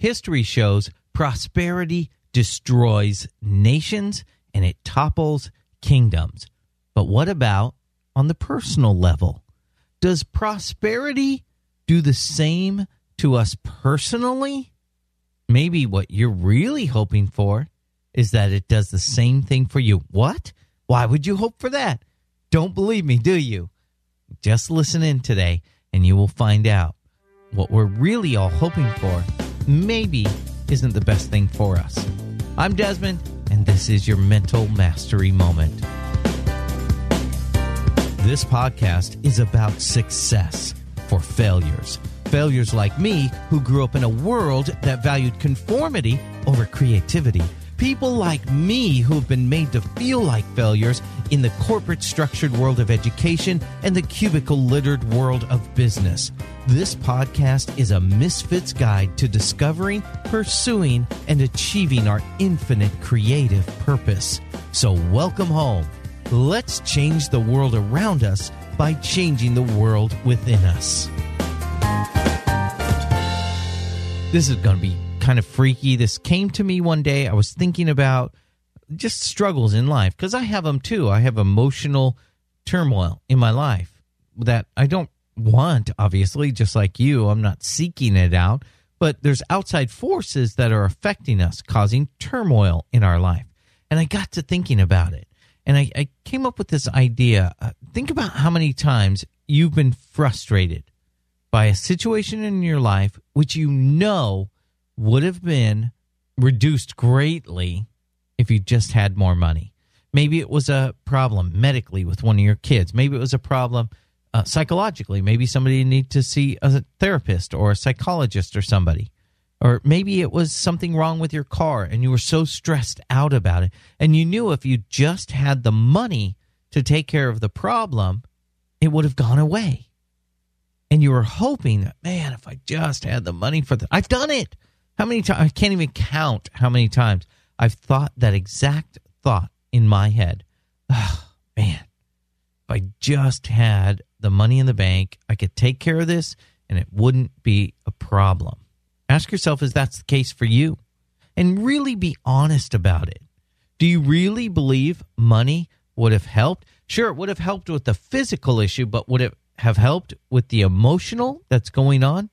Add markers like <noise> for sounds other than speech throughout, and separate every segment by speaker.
Speaker 1: history shows prosperity destroys nations and it topples kingdoms. But what about on the personal level? Does prosperity do the same to us personally? Maybe what you're really hoping for is that it does the same thing for you. What? Why would you hope for that? Don't believe me, do you? Just listen in today and you will find out what we're really all hoping for maybe isn't the best thing for us. I'm Desmond, and this is your mental mastery moment. This podcast is about success for failures. Failures like me, who grew up in a world that valued conformity over creativity. People like me who have been made to feel like failures in the corporate structured world of education and the cubicle littered world of business. This podcast is a misfit's guide to discovering, pursuing, and achieving our infinite creative purpose. So, welcome home. Let's change the world around us by changing the world within us. This is going to be kind of freaky. This came to me one day. I was thinking about just struggles in life because I have them too. I have emotional turmoil in my life that I don't want, obviously, just like you. I'm not seeking it out, but there's outside forces that are affecting us, causing turmoil in our life. And I got to thinking about it. And I, I came up with this idea. Uh, think about how many times you've been frustrated by a situation in your life which you know would have been reduced greatly if you just had more money. Maybe it was a problem medically with one of your kids. Maybe it was a problem uh, psychologically. Maybe somebody need to see a therapist or a psychologist or somebody. Or maybe it was something wrong with your car and you were so stressed out about it. And you knew if you just had the money to take care of the problem, it would have gone away. And you were hoping that, man, if I just had the money for that, I've done it. How many times? I can't even count how many times I've thought that exact thought in my head. Oh, man, if I just had the money in the bank, I could take care of this and it wouldn't be a problem. Ask yourself if that's the case for you and really be honest about it. Do you really believe money would have helped? Sure, it would have helped with the physical issue, but would it have helped with the emotional that's going on?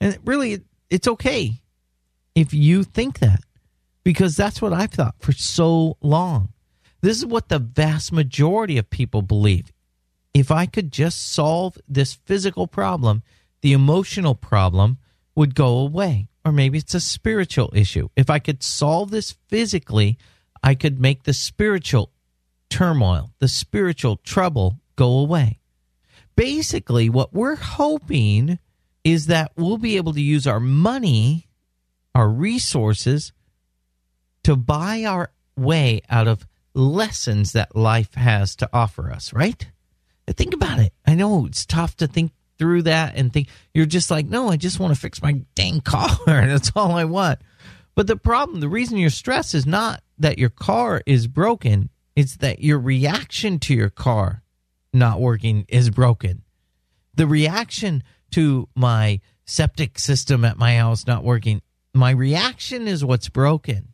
Speaker 1: And really, it's okay if you think that, because that's what I've thought for so long. This is what the vast majority of people believe. If I could just solve this physical problem, the emotional problem would go away. Or maybe it's a spiritual issue. If I could solve this physically, I could make the spiritual turmoil, the spiritual trouble go away. Basically, what we're hoping is that we'll be able to use our money our resources to buy our way out of lessons that life has to offer us, right? Think about it. I know it's tough to think through that and think you're just like, no, I just want to fix my dang car. <laughs> That's all I want. But the problem, the reason you're stressed is not that your car is broken, it's that your reaction to your car not working is broken. The reaction to my septic system at my house not working my reaction is what's broken.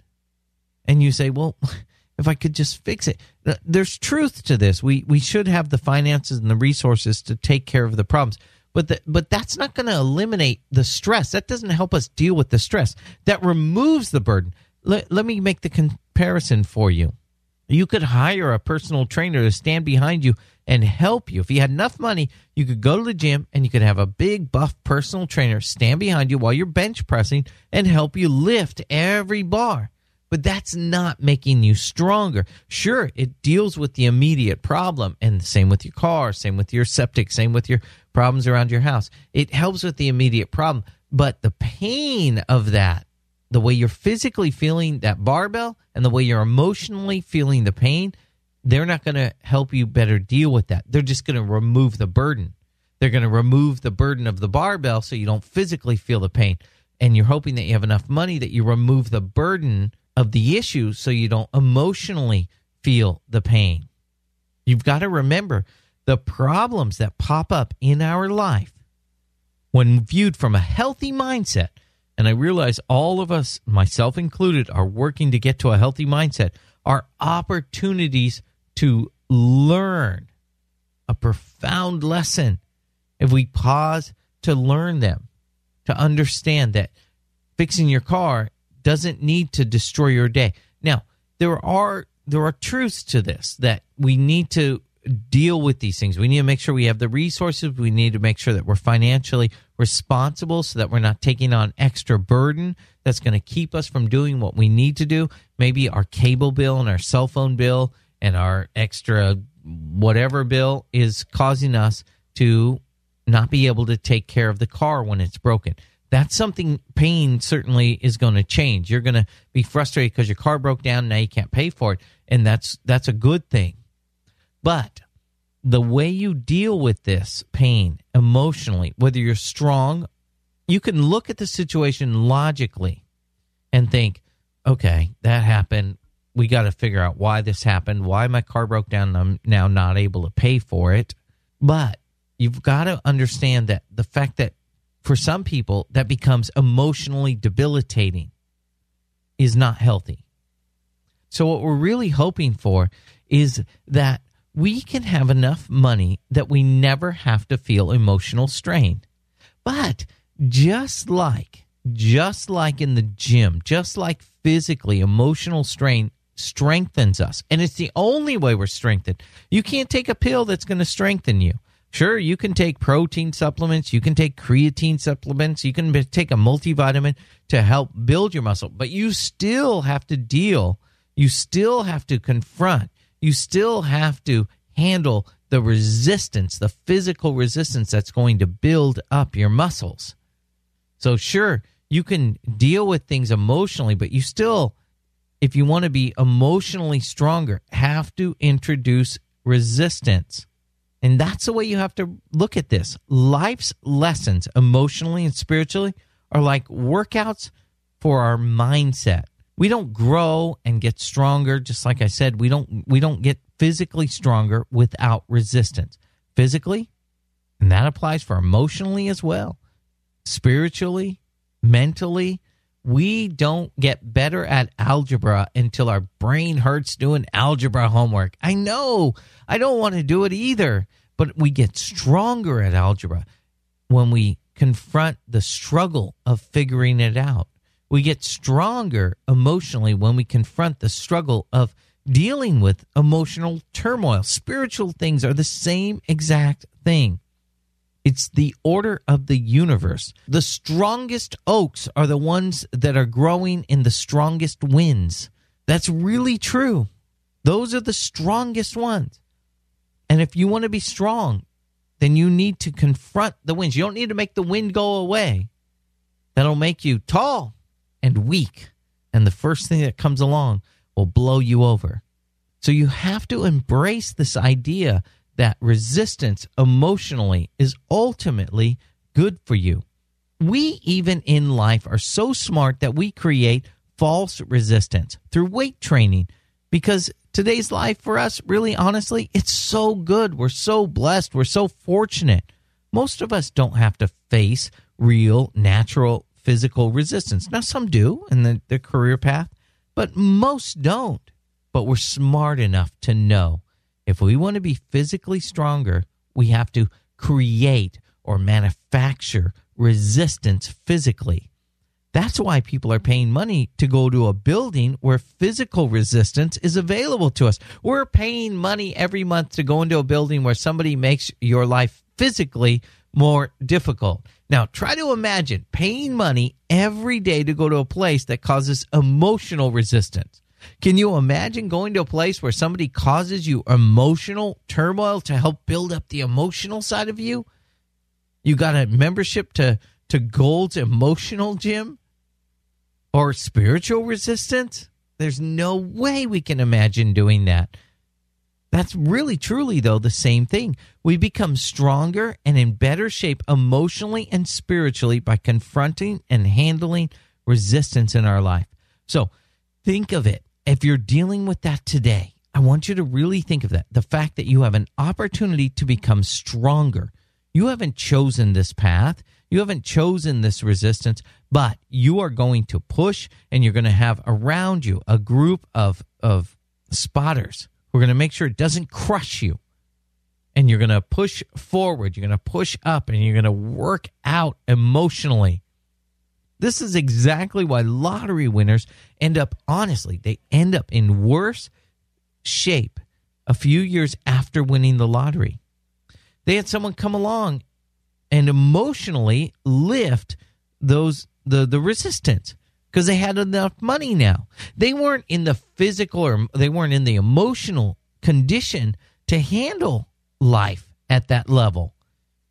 Speaker 1: And you say, well, <laughs> if I could just fix it. There's truth to this. We we should have the finances and the resources to take care of the problems. But the, but that's not going to eliminate the stress. That doesn't help us deal with the stress. That removes the burden. Let, let me make the comparison for you. You could hire a personal trainer to stand behind you and help you. If you had enough money, you could go to the gym and you could have a big buff personal trainer stand behind you while you're bench pressing and help you lift every bar. But that's not making you stronger. Sure, it deals with the immediate problem, and the same with your car, same with your septic, same with your problems around your house. It helps with the immediate problem, but the pain of that, the way you're physically feeling that barbell and the way you're emotionally feeling the pain, they're not going to help you better deal with that. They're just going to remove the burden. They're going to remove the burden of the barbell so you don't physically feel the pain. And you're hoping that you have enough money that you remove the burden of the issue so you don't emotionally feel the pain. You've got to remember the problems that pop up in our life when viewed from a healthy mindset and I realize all of us, myself included, are working to get to a healthy mindset, are opportunities to learn a profound lesson if we pause to learn them, to understand that fixing your car doesn't need to destroy your day. Now, there are there are truths to this that we need to deal with these things. We need to make sure we have the resources. We need to make sure that we're financially responsible so that we're not taking on extra burden that's going to keep us from doing what we need to do. Maybe our cable bill and our cell phone bill and our extra whatever bill is causing us to not be able to take care of the car when it's broken. That's something pain certainly is going to change. You're going to be frustrated because your car broke down. Now you can't pay for it. And that's, that's a good thing. But the way you deal with this pain emotionally, whether you're strong, you can look at the situation logically and think, okay, that happened. We got to figure out why this happened, why my car broke down, I'm now not able to pay for it. But you've got to understand that the fact that for some people that becomes emotionally debilitating is not healthy. So, what we're really hoping for is that we can have enough money that we never have to feel emotional strain. But just like, just like in the gym, just like physically, emotional strain strengthens us. And it's the only way we're strengthened. You can't take a pill that's going to strengthen you. Sure, you can take protein supplements, you can take creatine supplements, you can take a multivitamin to help build your muscle, but you still have to deal, you still have to confront, you still have to handle the resistance, the physical resistance that's going to build up your muscles. So, sure, you can deal with things emotionally, but you still, if you want to be emotionally stronger, have to introduce resistance. And that's the way you have to look at this. Life's lessons, emotionally and spiritually, are like workouts for our mindset. We don't grow and get stronger just like I said, we don't we don't get physically stronger without resistance. Physically, and that applies for emotionally as well. Spiritually, mentally, we don't get better at algebra until our brain hurts doing algebra homework. I know. I don't want to do it either, but we get stronger at algebra when we confront the struggle of figuring it out. We get stronger emotionally when we confront the struggle of dealing with emotional turmoil. Spiritual things are the same exact thing. It's the order of the universe. The strongest oaks are the ones that are growing in the strongest winds. That's really true. Those are the strongest ones. And if you want to be strong, then you need to confront the winds. You don't need to make the wind go away. That'll make you tall and weak. And the first thing that comes along will blow you over. So you have to embrace this idea that resistance emotionally is ultimately good for you. We, even in life, are so smart that we create false resistance through weight training because today's life for us, really honestly, it's so good. We're so blessed. We're so fortunate. Most of us don't have to face real, natural physical resistance. Now, some do in the, their career path, but most don't. But we're smart enough to know if we want to be physically stronger, we have to create or manufacture resistance physically. That's why people are paying money to go to a building where physical resistance is available to us. We're paying money every month to go into a building where somebody makes your life physically more difficult. Now, try to imagine paying money every day to go to a place that causes emotional resistance. Can you imagine going to a place where somebody causes you emotional turmoil to help build up the emotional side of you? You got a membership to, to Gold's Emotional Gym or spiritual resistance? There's no way we can imagine doing that. That's really, truly, though, the same thing. We become stronger and in better shape emotionally and spiritually by confronting and handling resistance in our life. So think of it. If you're dealing with that today, I want you to really think of that. The fact that you have an opportunity to become stronger. You haven't chosen this path. You haven't chosen this resistance, but you are going to push and you're going to have around you a group of, of spotters who are going to make sure it doesn't crush you. And you're going to push forward, you're going to push up, and you're going to work out emotionally. This is exactly why lottery winners end up, honestly, they end up in worse shape a few years after winning the lottery. They had someone come along and emotionally lift those the the resistance because they had enough money now. They weren't in the physical or they weren't in the emotional condition to handle life at that level.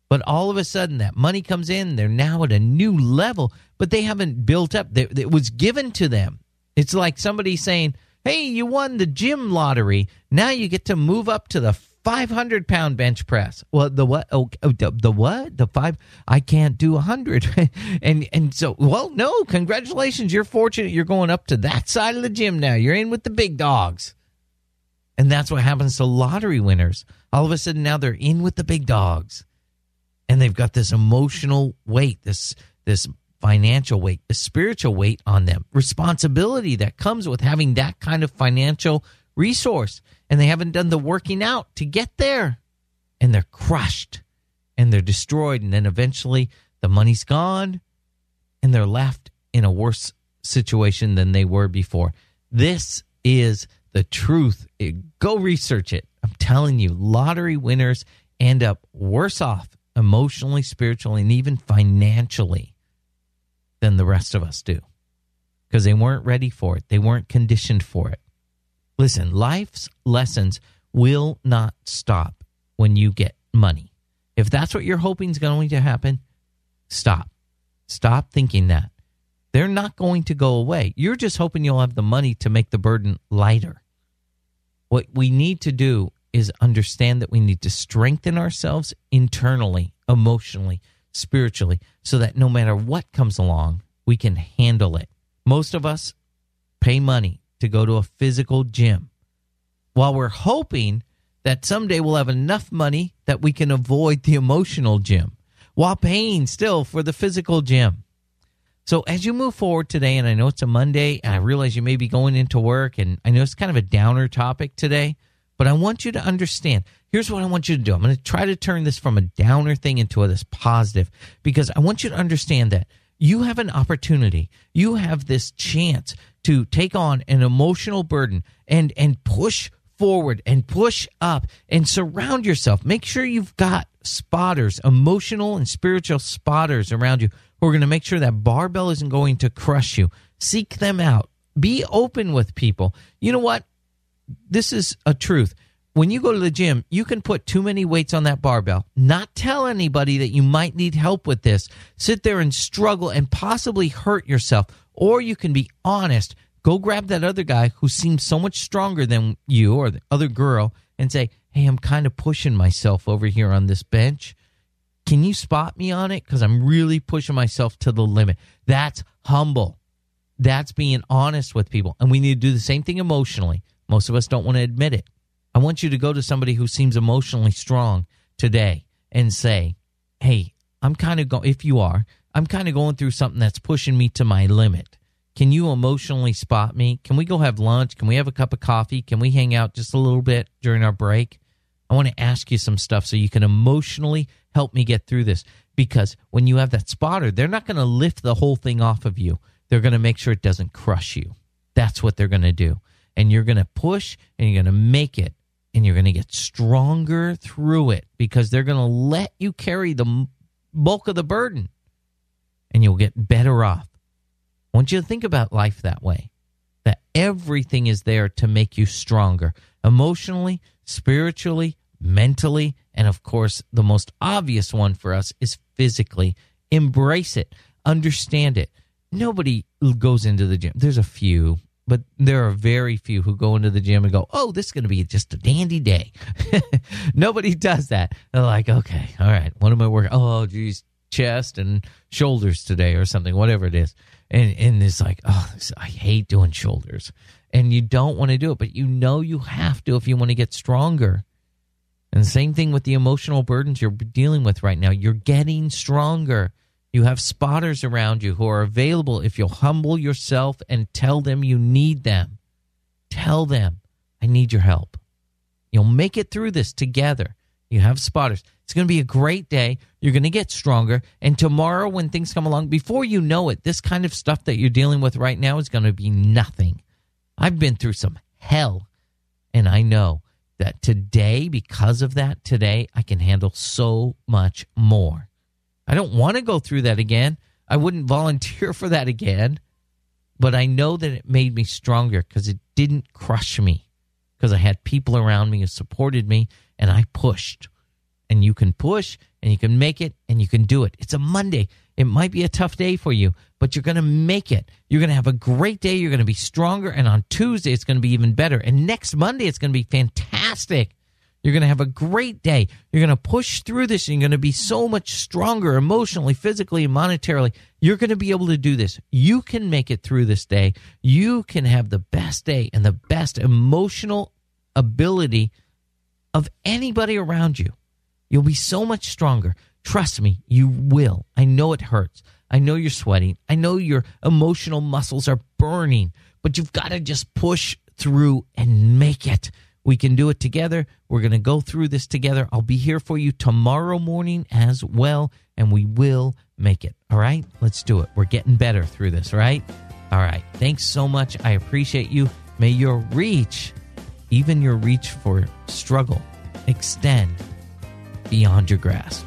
Speaker 1: But all of a sudden, that money comes in. They're now at a new level, but they haven't built up. It was given to them. It's like somebody saying, Hey, you won the gym lottery. Now you get to move up to the 500 pound bench press. Well, the what? Oh, oh, the, the what? The five? I can't do 100. <laughs> and and so, well, no, congratulations. You're fortunate. You're going up to that side of the gym now. You're in with the big dogs. And that's what happens to lottery winners. All of a sudden, now they're in with the big dogs, and they've got this emotional weight, this this financial weight, the spiritual weight on them, responsibility that comes with having that kind of financial resource and they haven't done the working out to get there. And they're crushed and they're destroyed. And then eventually the money's gone and they're left in a worse situation than they were before. This is the truth. Go research it. I'm telling you, lottery winners end up worse off emotionally, spiritually, and even financially than the rest of us do because they weren't ready for it. They weren't conditioned for it. Listen, life's lessons will not stop when you get money. If that's what you're hoping is going to happen, stop. Stop thinking that. They're not going to go away. You're just hoping you'll have the money to make the burden lighter. What we need to do is understand that we need to strengthen ourselves internally, emotionally, spiritually, so that no matter what comes along, we can handle it. Most of us pay money to go to a physical gym while we're hoping that someday we'll have enough money that we can avoid the emotional gym while paying still for the physical gym. So as you move forward today, and I know it's a Monday, and I realize you may be going into work, and I know it's kind of a downer topic today, but I want you to understand. Here's what I want you to do. I'm going to try to turn this from a downer thing into a, this positive because I want you to understand that you have an opportunity. You have this chance to take on an emotional burden and and push forward and push up and surround yourself. Make sure you've got spotters, emotional and spiritual spotters around you who are going to make sure that barbell isn't going to crush you. Seek them out. Be open with people. You know what? This is a truth when you go to the gym, you can put too many weights on that barbell, not tell anybody that you might need help with this, sit there and struggle and possibly hurt yourself. Or you can be honest, go grab that other guy who seems so much stronger than you or the other girl and say, Hey, I'm kind of pushing myself over here on this bench. Can you spot me on it? Because I'm really pushing myself to the limit. That's humble. That's being honest with people. And we need to do the same thing emotionally. Most of us don't want to admit it. I want you to go to somebody who seems emotionally strong today and say, Hey, I'm kind of going, if you are, I'm kind of going through something that's pushing me to my limit. Can you emotionally spot me? Can we go have lunch? Can we have a cup of coffee? Can we hang out just a little bit during our break? I want to ask you some stuff so you can emotionally help me get through this. Because when you have that spotter, they're not going to lift the whole thing off of you. They're going to make sure it doesn't crush you. That's what they're going to do. And you're going to push and you're going to make it and you're going to get stronger through it because they're going to let you carry the bulk of the burden and you'll get better off. I want you to think about life that way that everything is there to make you stronger emotionally, spiritually, mentally, and of course, the most obvious one for us is physically. Embrace it, understand it. Nobody goes into the gym. There's a few, but there are very few who go into the gym and go, "Oh, this is going to be just a dandy day." <laughs> Nobody does that. They're like, "Okay, all right, what am I working? Oh, geez, chest and shoulders today, or something, whatever it is." And and it's like, "Oh, this, I hate doing shoulders," and you don't want to do it, but you know you have to if you want to get stronger. And same thing with the emotional burdens you're dealing with right now. You're getting stronger. You have spotters around you who are available if you'll humble yourself and tell them you need them. Tell them, I need your help. You'll make it through this together. You have spotters. It's going to be a great day. You're going to get stronger. And tomorrow, when things come along, before you know it, this kind of stuff that you're dealing with right now is going to be nothing. I've been through some hell, and I know that today, because of that, today, I can handle so much more. I don't want to go through that again. I wouldn't volunteer for that again. But I know that it made me stronger because it didn't crush me, because I had people around me who supported me and I pushed. And you can push and you can make it and you can do it. It's a Monday. It might be a tough day for you, but you're going to make it. You're going to have a great day. You're going to be stronger. And on Tuesday, it's going to be even better. And next Monday, it's going to be fantastic. You're going to have a great day. You're going to push through this you're going to be so much stronger emotionally, physically, and monetarily. You're going to be able to do this. You can make it through this day. You can have the best day and the best emotional ability of anybody around you. You'll be so much stronger. Trust me, you will. I know it hurts. I know you're sweating. I know your emotional muscles are burning, but you've got to just push through and make it. We can do it together. We're going to go through this together. I'll be here for you tomorrow morning as well, and we will make it. All right? Let's do it. We're getting better through this, right? All right. Thanks so much. I appreciate you. May your reach, even your reach for struggle, extend beyond your grasp.